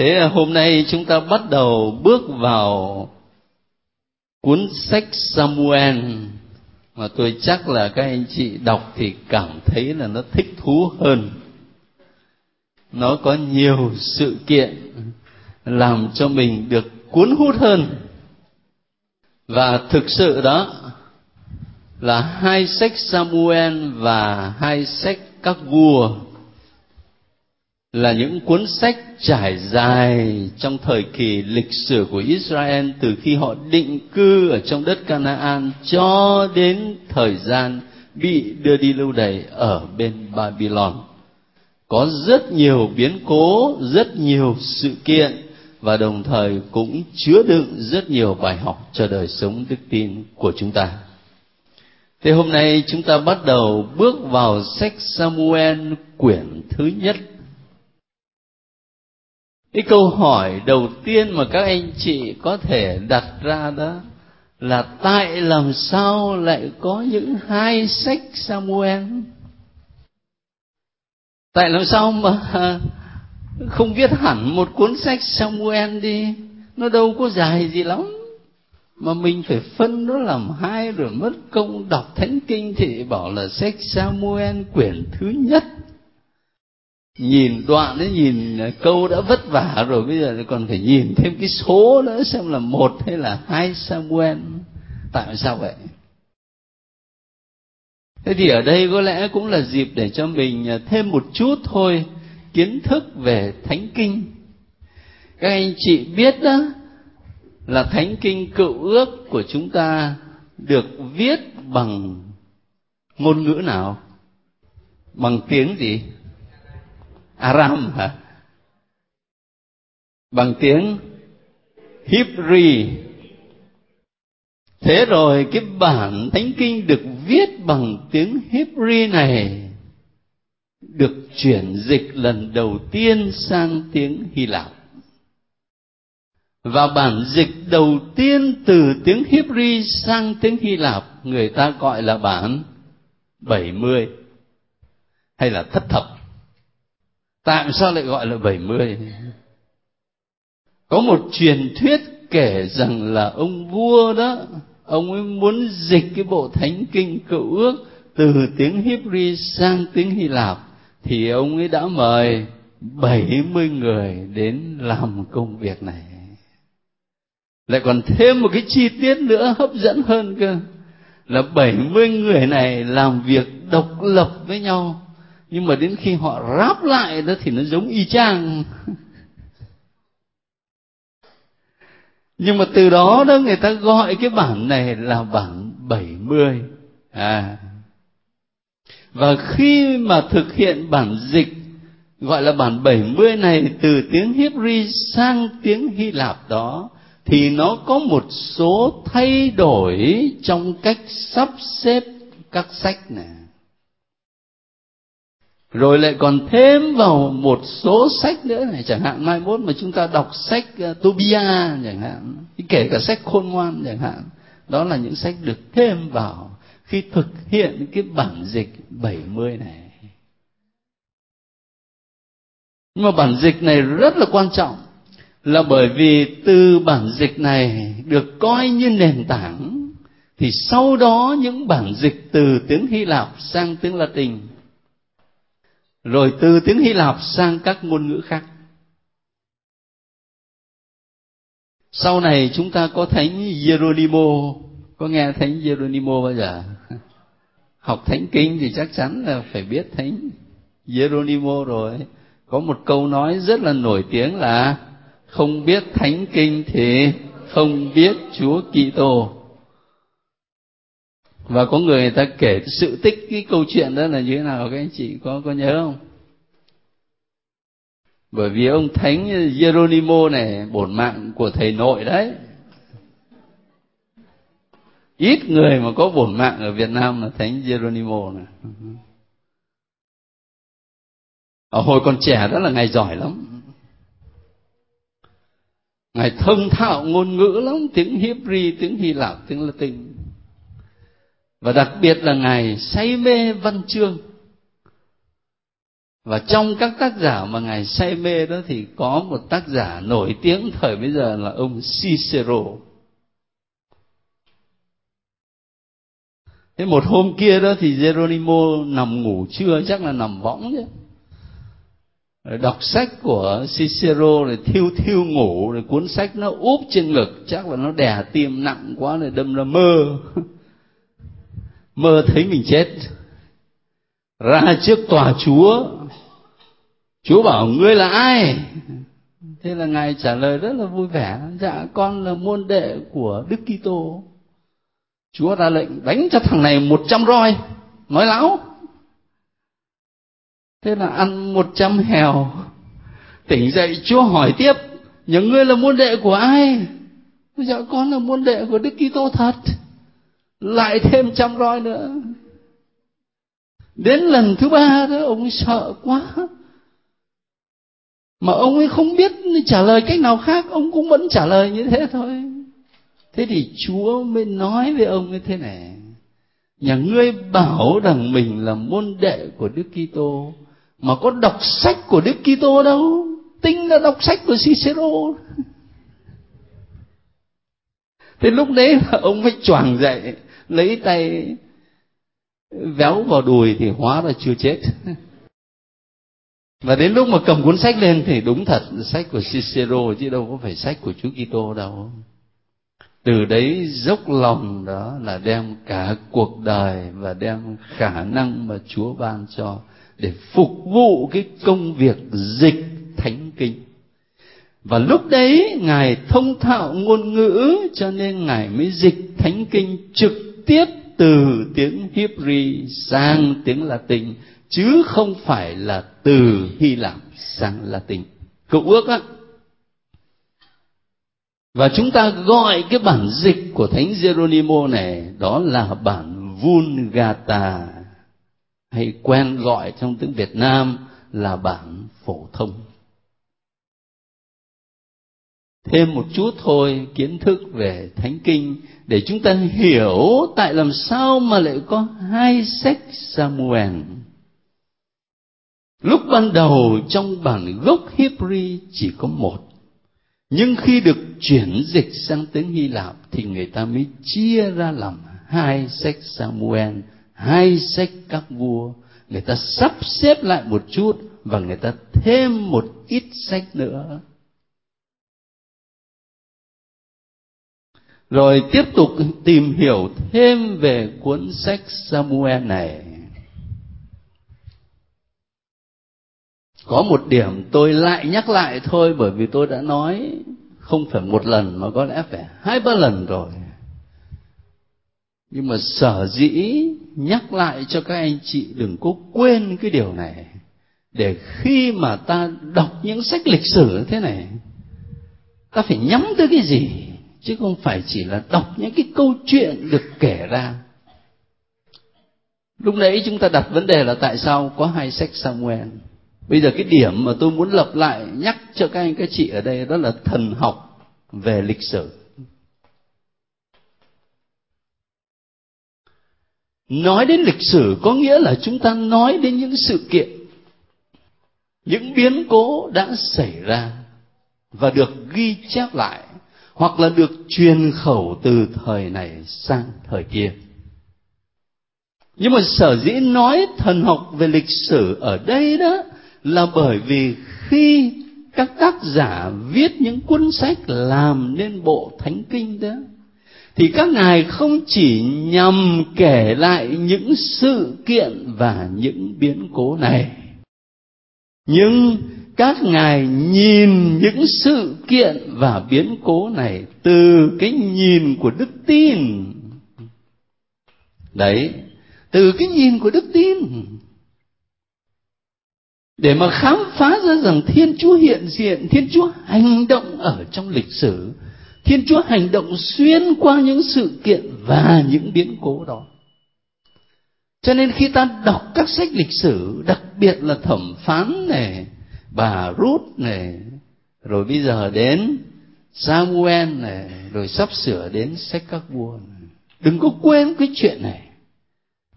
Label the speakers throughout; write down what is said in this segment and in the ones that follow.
Speaker 1: thế hôm nay chúng ta bắt đầu bước vào cuốn sách Samuel. Mà tôi chắc là các anh chị đọc thì cảm thấy là nó thích thú hơn. Nó có nhiều sự kiện làm cho mình được cuốn hút hơn. Và thực sự đó là hai sách Samuel và hai sách các vua là những cuốn sách trải dài trong thời kỳ lịch sử của Israel từ khi họ định cư ở trong đất Canaan cho đến thời gian bị đưa đi lưu đày ở bên Babylon. Có rất nhiều biến cố, rất nhiều sự kiện và đồng thời cũng chứa đựng rất nhiều bài học cho đời sống đức tin của chúng ta. Thế hôm nay chúng ta bắt đầu bước vào sách Samuel quyển thứ nhất cái câu hỏi đầu tiên mà các anh chị có thể đặt ra đó là tại làm sao lại có những hai sách Samuel? Tại làm sao mà không viết hẳn một cuốn sách Samuel đi? Nó đâu có dài gì lắm. Mà mình phải phân nó làm hai rồi mất công đọc thánh kinh thì bảo là sách Samuel quyển thứ nhất nhìn đoạn ấy nhìn à, câu đã vất vả rồi, bây giờ còn phải nhìn thêm cái số nữa, xem là một hay là hai Samuel. Tại sao vậy? Thế thì ở đây có lẽ cũng là dịp để cho mình à, thêm một chút thôi kiến thức về thánh kinh. Các anh chị biết đó, là thánh kinh cựu ước của chúng ta được viết bằng ngôn ngữ nào? Bằng tiếng gì? Aram hả? Bằng tiếng Hebrew. Thế rồi cái bản Thánh Kinh được viết bằng tiếng Hebrew này được chuyển dịch lần đầu tiên sang tiếng Hy Lạp. Và bản dịch đầu tiên từ tiếng Hebrew sang tiếng Hy Lạp, người ta gọi là bản 70 hay là thất thập tại sao lại gọi là 70 có một truyền thuyết kể rằng là ông vua đó, ông ấy muốn dịch cái bộ thánh kinh cựu ước từ tiếng Hebrew sang tiếng Hy Lạp, thì ông ấy đã mời 70 người đến làm công việc này. Lại còn thêm một cái chi tiết nữa hấp dẫn hơn cơ, là 70 người này làm việc độc lập với nhau nhưng mà đến khi họ ráp lại đó thì nó giống y chang. Nhưng mà từ đó đó người ta gọi cái bản này là bản 70 à. Và khi mà thực hiện bản dịch, gọi là bản 70 này từ tiếng Hebrew sang tiếng Hy Lạp đó, thì nó có một số thay đổi trong cách sắp xếp các sách này rồi lại còn thêm vào một số sách nữa này chẳng hạn mai mốt mà chúng ta đọc sách uh, Tobia chẳng hạn kể cả sách khôn ngoan chẳng hạn đó là những sách được thêm vào khi thực hiện cái bản dịch 70 này. Nhưng mà bản dịch này rất là quan trọng là bởi vì từ bản dịch này được coi như nền tảng thì sau đó những bản dịch từ tiếng Hy Lạp sang tiếng Latin rồi từ tiếng Hy Lạp sang các ngôn ngữ khác. Sau này chúng ta có thánh Geronimo, có nghe thánh Geronimo bao giờ? Học thánh kinh thì chắc chắn là phải biết thánh Geronimo rồi. Có một câu nói rất là nổi tiếng là không biết thánh kinh thì không biết Chúa Kitô và có người người ta kể sự tích cái câu chuyện đó là như thế nào, các anh chị có có nhớ không? Bởi vì ông thánh Geronimo này, bổn mạng của thầy nội đấy. Ít người mà có bổn mạng ở Việt Nam là thánh Geronimo này. Ở hồi còn trẻ đó là ngài giỏi lắm. Ngài thông thạo ngôn ngữ lắm, tiếng Hebrew, tiếng Hy Lạp, tiếng Latin và đặc biệt là ngài say mê văn chương. Và trong các tác giả mà ngài say mê đó thì có một tác giả nổi tiếng thời bây giờ là ông Cicero. Thế một hôm kia đó thì Geronimo nằm ngủ trưa chắc là nằm võng chứ. Đọc sách của Cicero rồi thiêu thiêu ngủ, rồi cuốn sách nó úp trên ngực. Chắc là nó đè tim nặng quá rồi đâm ra mơ. mơ thấy mình chết. Ra trước tòa chúa. Chúa bảo, ngươi là ai? Thế là ngài trả lời rất là vui vẻ. Dạ con là môn đệ của đức kitô. Chúa ra lệnh, đánh cho thằng này một trăm roi. Nói láo. Thế là ăn một trăm hèo tỉnh dậy, chúa hỏi tiếp những ngươi là môn đệ của ai? Dạ con là môn đệ của đức kitô thật lại thêm trăm roi nữa. Đến lần thứ ba đó, ông sợ quá. Mà ông ấy không biết trả lời cách nào khác, ông cũng vẫn trả lời như thế thôi. Thế thì chúa mới nói với ông như thế này. Nhà ngươi bảo rằng mình là môn đệ của đức kitô, mà có đọc sách của đức kitô đâu. Tinh là đọc sách của cicero. Thế lúc đấy là ông mới choàng dậy lấy tay véo vào đùi thì hóa ra chưa chết. Và đến lúc mà cầm cuốn sách lên thì đúng thật, sách của Cicero chứ đâu có phải sách của Chúa Kitô đâu. Từ đấy dốc lòng đó là đem cả cuộc đời và đem khả năng mà Chúa ban cho để phục vụ cái công việc dịch thánh kinh. Và lúc đấy ngài thông thạo ngôn ngữ cho nên ngài mới dịch thánh kinh trực tiếp từ tiếng Hebrew sang tiếng Latin, chứ không phải là từ Hy Lạp sang Latin. Cựu ước á. Và chúng ta gọi cái bản dịch của Thánh Geronimo này, đó là bản Vulgata, hay quen gọi trong tiếng Việt Nam là bản phổ thông. Thêm một chút thôi kiến thức về Thánh Kinh để chúng ta hiểu tại làm sao mà lại có hai sách Samuel Lúc ban đầu trong bản gốc Hebrew chỉ có một. Nhưng khi được chuyển dịch sang tiếng Hy Lạp thì người ta mới chia ra làm hai sách Samuel, hai sách các vua. Người ta sắp xếp lại một chút và người ta thêm một ít sách nữa. Rồi tiếp tục tìm hiểu thêm về cuốn sách Samuel này. Có một điểm tôi lại nhắc lại thôi, bởi vì tôi đã nói không phải một lần mà có lẽ phải hai, ba lần rồi. Nhưng mà sở dĩ nhắc lại cho các anh chị đừng có quên cái điều này, để khi mà ta đọc những sách lịch sử thế này, ta phải nhắm tới cái gì? Chứ không phải chỉ là đọc những cái câu chuyện được kể ra. Lúc nãy chúng ta đặt vấn đề là tại sao có hai sách Samuel? Bây giờ cái điểm mà tôi muốn lập lại nhắc cho các anh các chị ở đây đó là thần học về lịch sử. Nói đến lịch sử có nghĩa là chúng ta nói đến những sự kiện, những biến cố đã xảy ra và được ghi chép lại hoặc là được truyền khẩu từ thời này sang thời kia. Nhưng mà sở dĩ nói thần học về lịch sử ở đây đó là bởi vì khi các tác giả viết những cuốn sách làm nên bộ thánh kinh đó, thì các ngài không chỉ nhằm kể lại những sự kiện và những biến cố này, nhưng các ngài nhìn những sự kiện và biến cố này từ cái nhìn của đức tin. Đấy, từ cái nhìn của đức tin. Để mà khám phá ra rằng thiên chúa hiện diện, thiên chúa hành động ở trong lịch sử, thiên chúa hành động xuyên qua những sự kiện và những biến cố đó. Cho nên khi ta đọc các sách lịch sử, đặc biệt là thẩm phán này bà rút này, rồi bây giờ đến samuel này, rồi sắp sửa đến sách các vua này. đừng có quên cái chuyện này.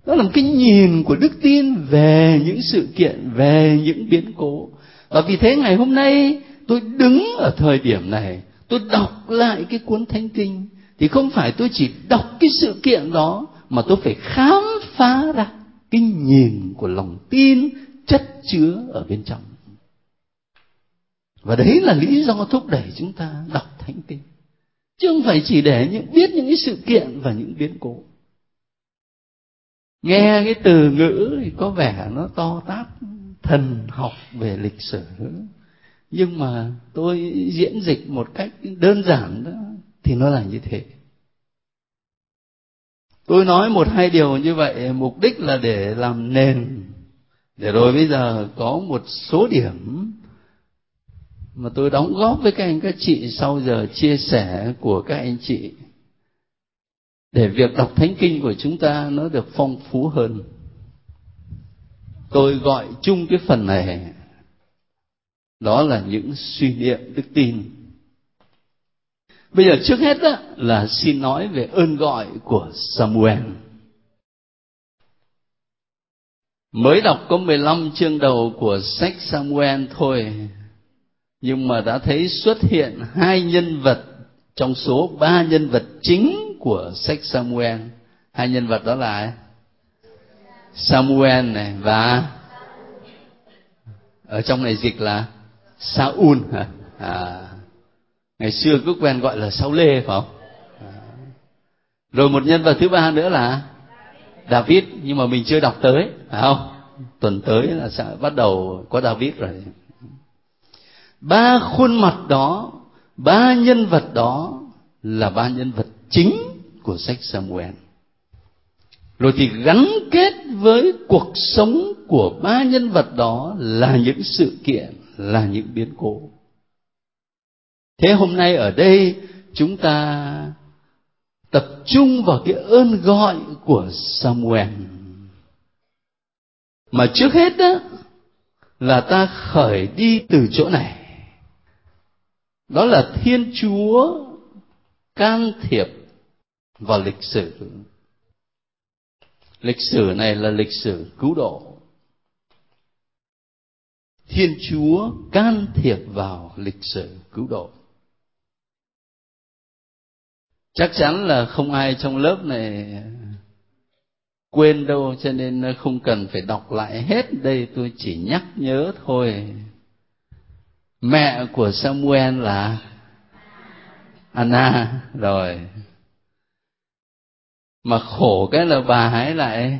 Speaker 1: Đó là một cái nhìn của đức tin về những sự kiện, về những biến cố. Và vì thế ngày hôm nay tôi đứng ở thời điểm này, tôi đọc lại cái cuốn thánh kinh, thì không phải tôi chỉ đọc cái sự kiện đó, mà tôi phải khám phá ra cái nhìn của lòng tin chất chứa ở bên trong và đấy là lý do thúc đẩy chúng ta đọc thánh kinh. Chứ không phải chỉ để những, biết những cái sự kiện và những biến cố. Nghe cái từ ngữ thì có vẻ nó to tát, thần học về lịch sử. Nhưng mà tôi diễn dịch một cách đơn giản đó, thì nó là như thế. Tôi nói một hai điều như vậy, mục đích là để làm nền. Để rồi bây giờ có một số điểm mà tôi đóng góp với các anh, các chị sau giờ chia sẻ của các anh chị, để việc đọc thánh kinh của chúng ta nó được phong phú hơn. Tôi gọi chung cái phần này, đó là những suy niệm đức tin. Bây giờ trước hết đó là xin nói về ơn gọi của Samuel. Mới đọc có 15 chương đầu của sách Samuel thôi nhưng mà đã thấy xuất hiện hai nhân vật trong số ba nhân vật chính của sách Samuel. Hai nhân vật đó là Samuel này và ở trong này dịch là Saul à, ngày xưa cứ quen gọi là Sao Lê phải không? À. rồi một nhân vật thứ ba nữa là David nhưng mà mình chưa đọc tới phải không? Tuần tới là sẽ bắt đầu có David rồi ba khuôn mặt đó, ba nhân vật đó là ba nhân vật chính của sách Samuel. Rồi thì gắn kết với cuộc sống của ba nhân vật đó là những sự kiện, là những biến cố. Thế hôm nay ở đây, chúng ta tập trung vào cái ơn gọi của Samuel. Mà trước hết đó là ta khởi đi từ chỗ này đó là thiên chúa can thiệp vào lịch sử. Lịch sử này là lịch sử cứu độ. Thiên chúa can thiệp vào lịch sử cứu độ. Chắc chắn là không ai trong lớp này quên đâu, cho nên không cần phải đọc lại hết đây, tôi chỉ nhắc nhớ thôi mẹ của samuel là anna. Rồi. Mà khổ cái là bà ấy lại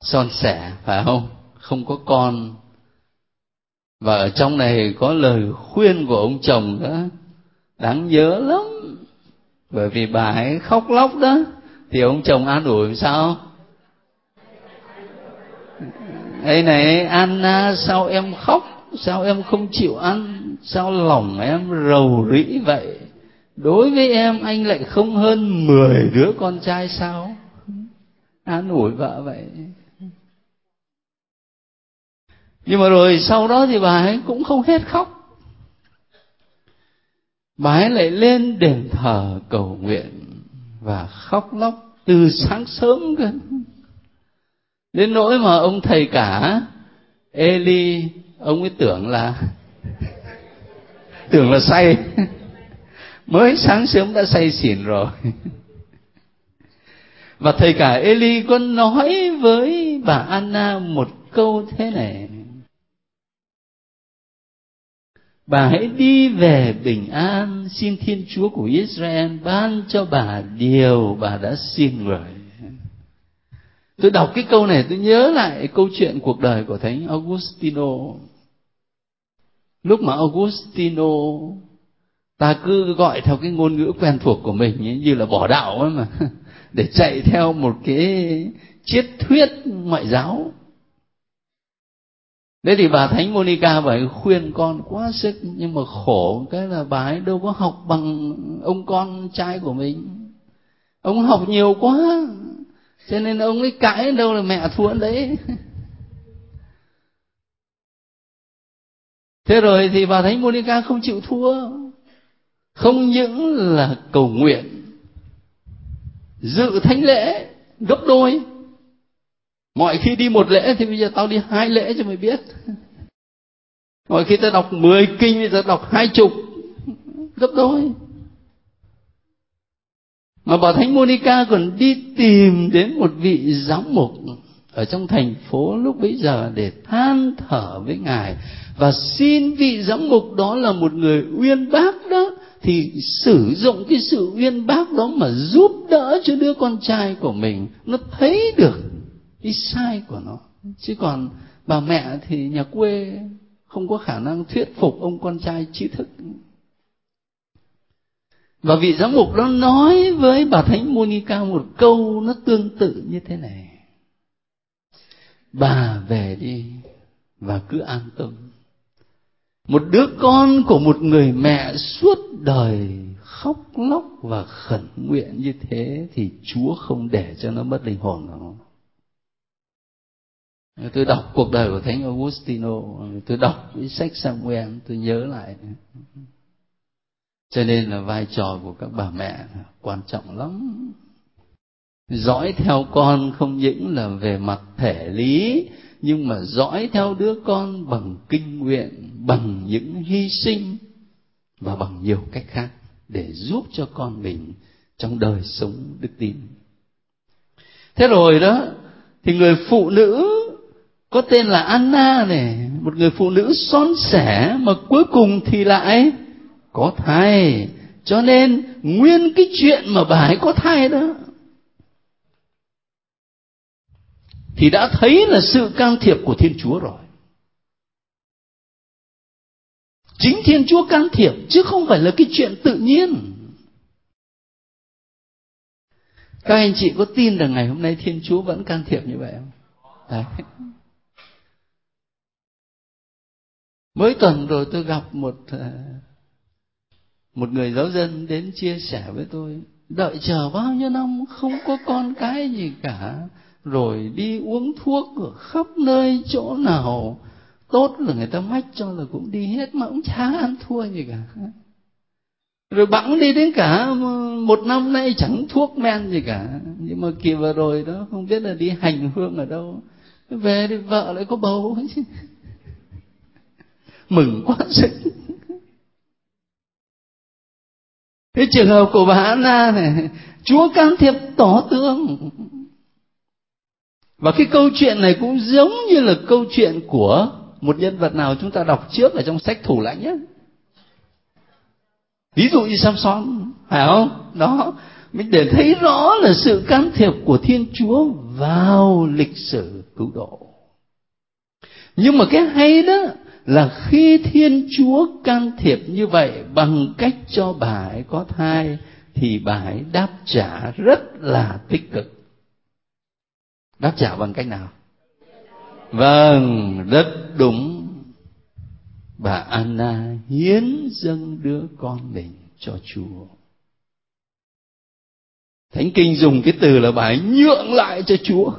Speaker 1: son sẻ, phải không? Không có con. Và ở trong này có lời khuyên của ông chồng đó. Đáng nhớ lắm. Bởi vì bà ấy khóc lóc đó. Thì ông chồng an ủi sao? Ấy này, Anna, sao em khóc? Sao em không chịu ăn? Sao lòng em rầu rĩ vậy? Đối với em, anh lại không hơn mười đứa con trai sao? An ủi vợ vậy. Nhưng mà rồi sau đó thì bà ấy cũng không hết khóc. Bà ấy lại lên đền thờ cầu nguyện và khóc lóc từ sáng sớm cơ. Đến nỗi mà ông thầy cả Eli, ông ấy tưởng là tưởng là say. Mới sáng sớm đã say xỉn rồi. Và thầy cả Eli có nói với bà Anna một câu thế này. Bà hãy đi về bình an, xin thiên chúa của israel ban cho bà điều bà đã xin người tôi đọc cái câu này tôi nhớ lại câu chuyện cuộc đời của thánh augustino. Lúc mà augustino ta cứ gọi theo cái ngôn ngữ quen thuộc của mình ấy, như là bỏ đạo ấy mà để chạy theo một cái triết thuyết ngoại giáo. Thế thì bà thánh monica phải khuyên con quá sức nhưng mà khổ cái là bà ấy đâu có học bằng ông con trai của mình. Ông học nhiều quá cho nên ông ấy cãi đâu là mẹ thua đấy. Thế rồi thì bà thánh monica không chịu thua. Không những là cầu nguyện, dự thánh lễ gấp đôi. Mọi khi đi một lễ thì bây giờ tao đi hai lễ cho mày biết. Mọi khi tao đọc mười kinh bây giờ đọc hai chục. Gấp đôi mà bà thánh monica còn đi tìm đến một vị giám mục ở trong thành phố lúc bấy giờ để than thở với ngài. Và xin vị giám mục đó là một người uyên bác đó, thì sử dụng cái sự uyên bác đó mà giúp đỡ cho đứa con trai của mình. Nó thấy được cái sai của nó. Chứ còn bà mẹ thì nhà quê không có khả năng thuyết phục ông con trai trí thức và vị giám mục đó nói với bà thánh monica một câu nó tương tự như thế này. Bà về đi và cứ an tâm. Một đứa con của một người mẹ suốt đời khóc lóc và khẩn nguyện như thế thì chúa không để cho nó mất linh hồn của nó. Tôi đọc cuộc đời của thánh augustino, tôi đọc cái sách samuel, tôi nhớ lại cho nên là vai trò của các bà mẹ quan trọng lắm. Dõi theo con không những là về mặt thể lý, nhưng mà dõi theo đứa con bằng kinh nguyện, bằng những hy sinh và bằng nhiều cách khác để giúp cho con mình trong đời sống đức tin. Thế rồi đó, thì người phụ nữ có tên là Anna này, một người phụ nữ son sẻ mà cuối cùng thì lại có thai. Cho nên nguyên cái chuyện mà bà ấy có thai đó, thì đã thấy là sự can thiệp của thiên chúa rồi. Chính thiên chúa can thiệp, chứ không phải là cái chuyện tự nhiên. Các anh chị có tin rằng ngày hôm nay thiên chúa vẫn can thiệp như vậy không? Đấy. mới tuần rồi tôi gặp một ờ, một người giáo dân đến chia sẻ với tôi, đợi chờ bao nhiêu năm không có con cái gì cả, rồi đi uống thuốc ở khắp nơi chỗ nào, tốt là người ta mách cho là cũng đi hết mà cũng chả ăn thua gì cả. Rồi bẵng đi đến cả một năm nay chẳng thuốc men gì cả. Nhưng mà kỳ vừa rồi đó, không biết là đi hành hương ở đâu. Về thì vợ lại có bầu. Mừng quá sức. Cái trường hợp của bà Anna này, Chúa can thiệp tỏ tương và cái câu chuyện này cũng giống như là câu chuyện của một nhân vật nào chúng ta đọc trước ở trong sách thủ lãnh nhé. Ví dụ như Samson, phải không? Đó, mình để thấy rõ là sự can thiệp của Thiên Chúa vào lịch sử cứu độ. Nhưng mà cái hay đó là khi Thiên Chúa can thiệp như vậy bằng cách cho bà ấy có thai, thì bà ấy đáp trả rất là tích cực. Đáp trả bằng cách nào? Vâng rất đúng. Bà anna hiến dâng đứa con mình cho chúa. Thánh kinh dùng cái từ là bà ấy nhượng lại cho chúa.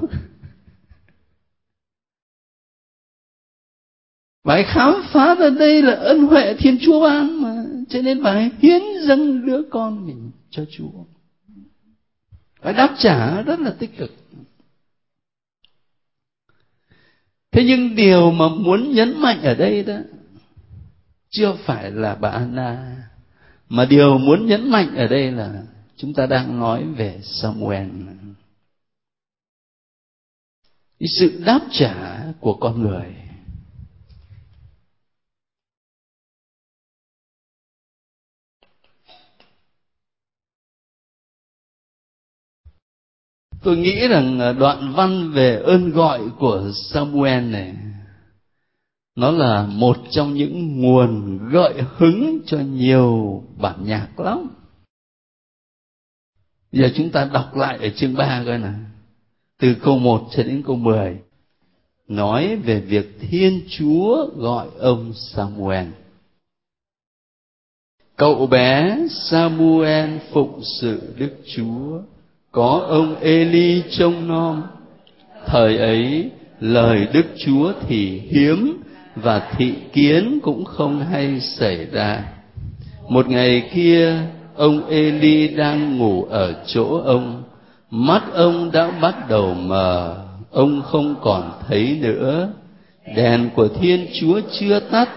Speaker 1: Bà ấy khám phá ra đây là ân huệ thiên chúa ban mà. Cho nên bà ấy hiến dâng đứa con mình cho chúa. Bà đáp trả rất là tích cực. Thế nhưng điều mà muốn nhấn mạnh ở đây đó, chưa phải là bà anna, mà điều muốn nhấn mạnh ở đây là chúng ta đang nói về samuel. Cái sự đáp trả của con người. Tôi nghĩ rằng à, đoạn văn về ơn gọi của samuel này, nó là một trong những nguồn gợi hứng cho nhiều bản nhạc lắm. Giờ chúng ta đọc lại ở chương 3 coi nào. Từ câu 1 cho đến câu 10 nói về việc Thiên Chúa gọi ông Samuel. Cậu bé Samuel phụng sự Đức Chúa có ông Eli trông nom thời ấy, lời Đức Chúa thì hiếm và thị kiến cũng không hay xảy ra. Một ngày kia, ông Eli đang ngủ ở chỗ ông. Mắt ông đã bắt đầu mờ, ông không còn thấy nữa. Đèn của thiên chúa chưa tắt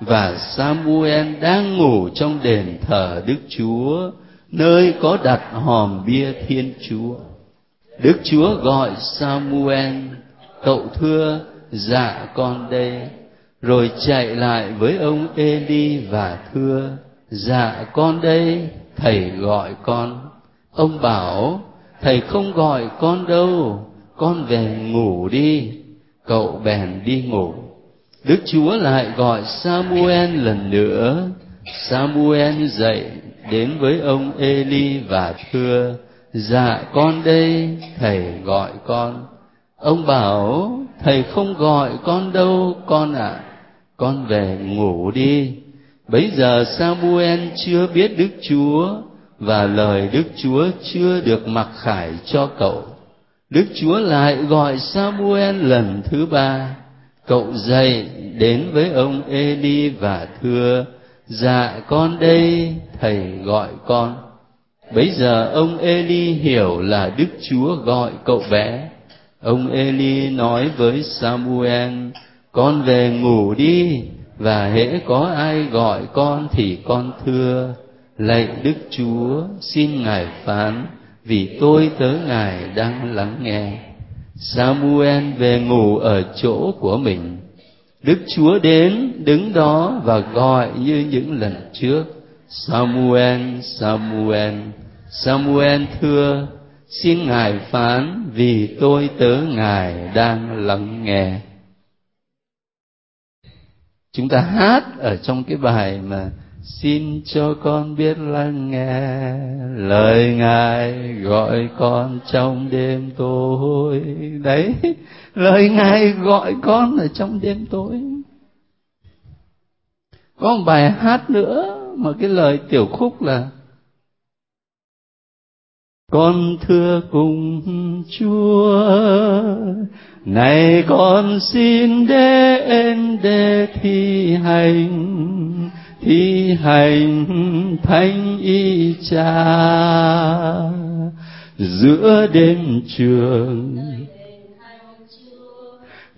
Speaker 1: và samuel đang ngủ trong đền thờ đức chúa nơi có đặt hòm bia thiên chúa. Đức chúa gọi samuel, cậu thưa dạ con đây. Rồi chạy lại với ông eli và thưa dạ con đây, thầy gọi con. Ông bảo, thầy không gọi con đâu, con về ngủ đi, cậu bèn đi ngủ. Đức chúa lại gọi samuel lần nữa. Samuel dậy đến với ông eli và thưa dạ con đây, thầy gọi con. Ông bảo, thầy không gọi con đâu, con ạ. À. con về ngủ đi. Bấy giờ samuel chưa biết đức chúa và lời đức chúa chưa được mặc khải cho cậu. Đức chúa lại gọi samuel lần thứ ba. Cậu dậy đến với ông eli và thưa dạ con đây, thầy gọi con. Bấy giờ ông eli hiểu là đức chúa gọi cậu bé. Ông eli nói với samuel, con về ngủ đi, và hễ có ai gọi con thì con thưa. Lạy đức chúa, xin ngài phán, vì tôi tớ ngài đang lắng nghe. Samuel về ngủ ở chỗ của mình đức chúa đến, đứng đó và gọi như những lần trước. Samuel samuel samuel thưa, xin ngài phán vì tôi tớ ngài đang lắng nghe. Chúng ta hát ở trong cái bài mà, xin cho con biết lắng nghe lời ngài gọi con trong đêm tối. Đấy lời ngài gọi con ở trong đêm tối. Có một bài hát nữa mà cái lời tiểu khúc là, con thưa cùng chúa, này con xin đến để thi hành thi hành thánh y cha. Giữa đêm trường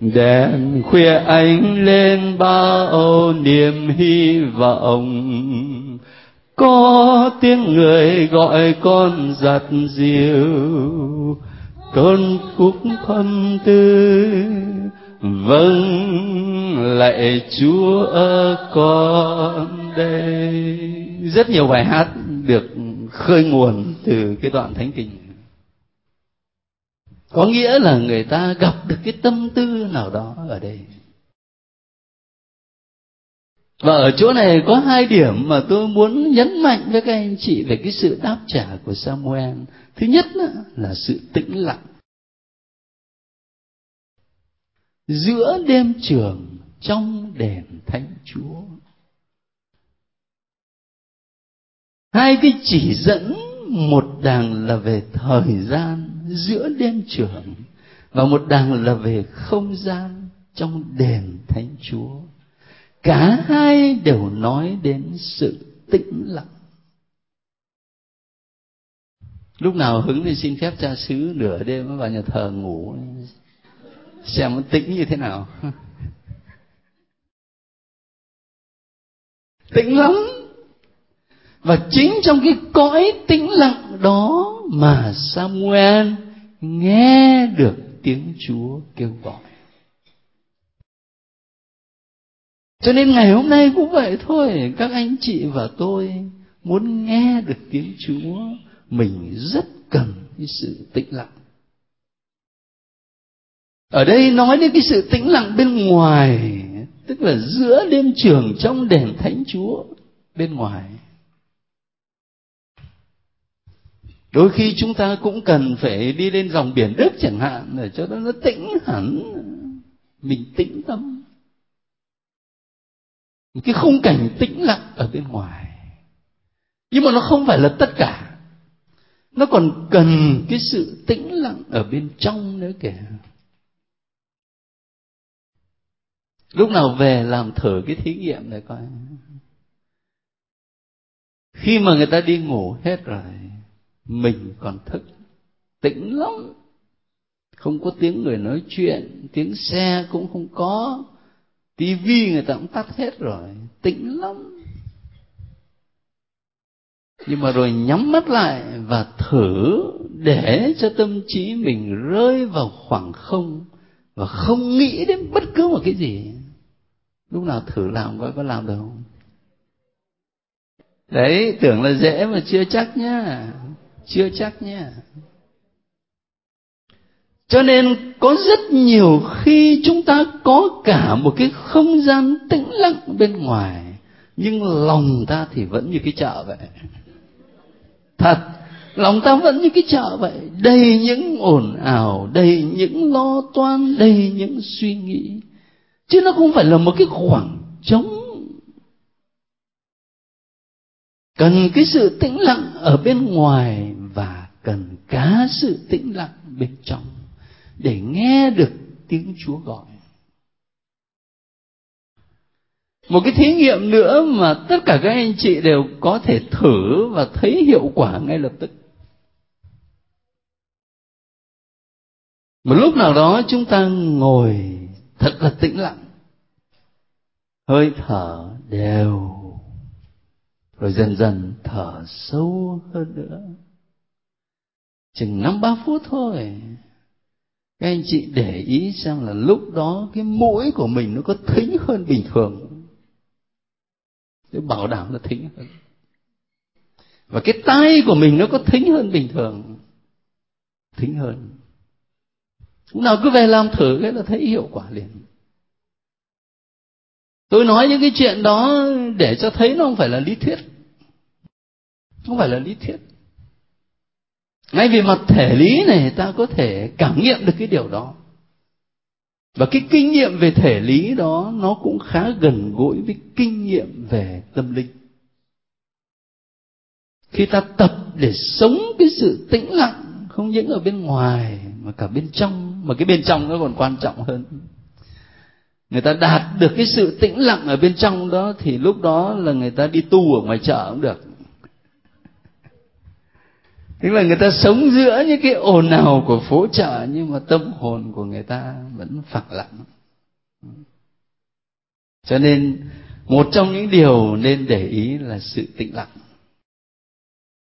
Speaker 1: đèn khuya ánh lên bao niềm hy vọng. Có tiếng người gọi con giặt diều. Con khúc thâm tư vâng lạy chúa con đây. Rất nhiều bài hát được khơi nguồn từ cái đoạn thánh kinh có nghĩa là người ta gặp được cái tâm tư nào đó ở đây và ở chỗ này có hai điểm mà tôi muốn nhấn mạnh với các anh chị về cái sự đáp trả của Samuel. Thứ nhất là sự tĩnh lặng. Giữa đêm trường trong đền Thánh Chúa. Hai cái chỉ dẫn một đàng là về thời gian giữa đêm trưởng và một đàng là về không gian trong đền Thánh Chúa. Cả hai đều nói đến sự tĩnh lặng. Lúc nào hứng thì xin phép cha xứ nửa đêm vào nhà thờ ngủ. Xem nó tĩnh như thế nào. Tĩnh lắm và chính trong cái cõi tĩnh lặng đó mà Samuel nghe được tiếng Chúa kêu gọi. Cho nên ngày hôm nay cũng vậy thôi, các anh chị và tôi muốn nghe được tiếng chúa, mình rất cần cái sự tĩnh lặng. Ở đây nói đến cái sự tĩnh lặng bên ngoài, tức là giữa đêm trường trong đền thánh chúa bên ngoài. Đôi khi chúng ta cũng cần phải đi lên dòng biển đức chẳng hạn, để cho nó tĩnh hẳn. Mình tĩnh tâm. Một cái khung cảnh tĩnh lặng ở bên ngoài. Nhưng mà nó không phải là tất cả. Nó còn cần cái sự tĩnh lặng ở bên trong nữa kìa. Lúc nào về làm thử cái thí nghiệm này coi. Khi mà người ta đi ngủ hết rồi mình còn thức tĩnh lắm. Không có tiếng người nói chuyện, tiếng xe cũng không có. Tivi người ta cũng tắt hết rồi tĩnh lắm. Nhưng mà rồi nhắm mắt lại và thử để cho tâm trí mình rơi vào khoảng không và không nghĩ đến bất cứ một cái gì. Lúc nào thử làm coi có làm được không? Đấy, tưởng là dễ mà chưa chắc nhá chưa chắc nhé. cho nên có rất nhiều khi chúng ta có cả một cái không gian tĩnh lặng bên ngoài, nhưng lòng ta thì vẫn như cái chợ vậy. Thật, lòng ta vẫn như cái chợ vậy. Đầy những ồn ào, đầy những lo toan, đầy những suy nghĩ. Chứ nó không phải là một cái khoảng trống. Cần cái sự tĩnh lặng ở bên ngoài cần cả sự tĩnh lặng bên trong để nghe được tiếng chúa gọi. Một cái thí nghiệm nữa mà tất cả các anh chị đều có thể thử và thấy hiệu quả ngay lập tức. Một lúc nào đó chúng ta ngồi thật là tĩnh lặng, hơi thở đều, rồi dần dần thở sâu hơn nữa chừng năm ba phút thôi. Các anh chị để ý xem là lúc đó cái mũi của mình nó có thính hơn bình thường. Tôi bảo đảm là thính hơn. Và cái tay của mình nó có thính hơn bình thường. Thính hơn. Lúc nào cứ về làm thử cái là thấy hiệu quả liền. Tôi nói những cái chuyện đó để cho thấy nó không phải là lý thuyết. Không phải là lý thuyết ngay vì mặt thể lý này, ta có thể cảm nghiệm được cái điều đó. Và cái kinh nghiệm về thể lý đó, nó cũng khá gần gũi với kinh nghiệm về tâm linh. Khi ta tập để sống cái sự tĩnh lặng, không những ở bên ngoài, mà cả bên trong, mà cái bên trong nó còn quan trọng hơn. Người ta đạt được cái sự tĩnh lặng ở bên trong đó, thì lúc đó là người ta đi tu ở ngoài chợ cũng được tức là người ta sống giữa những cái ồn ào của phố chợ, nhưng mà tâm hồn của người ta vẫn phẳng lặng. Cho nên một trong những điều nên để ý là sự tĩnh lặng.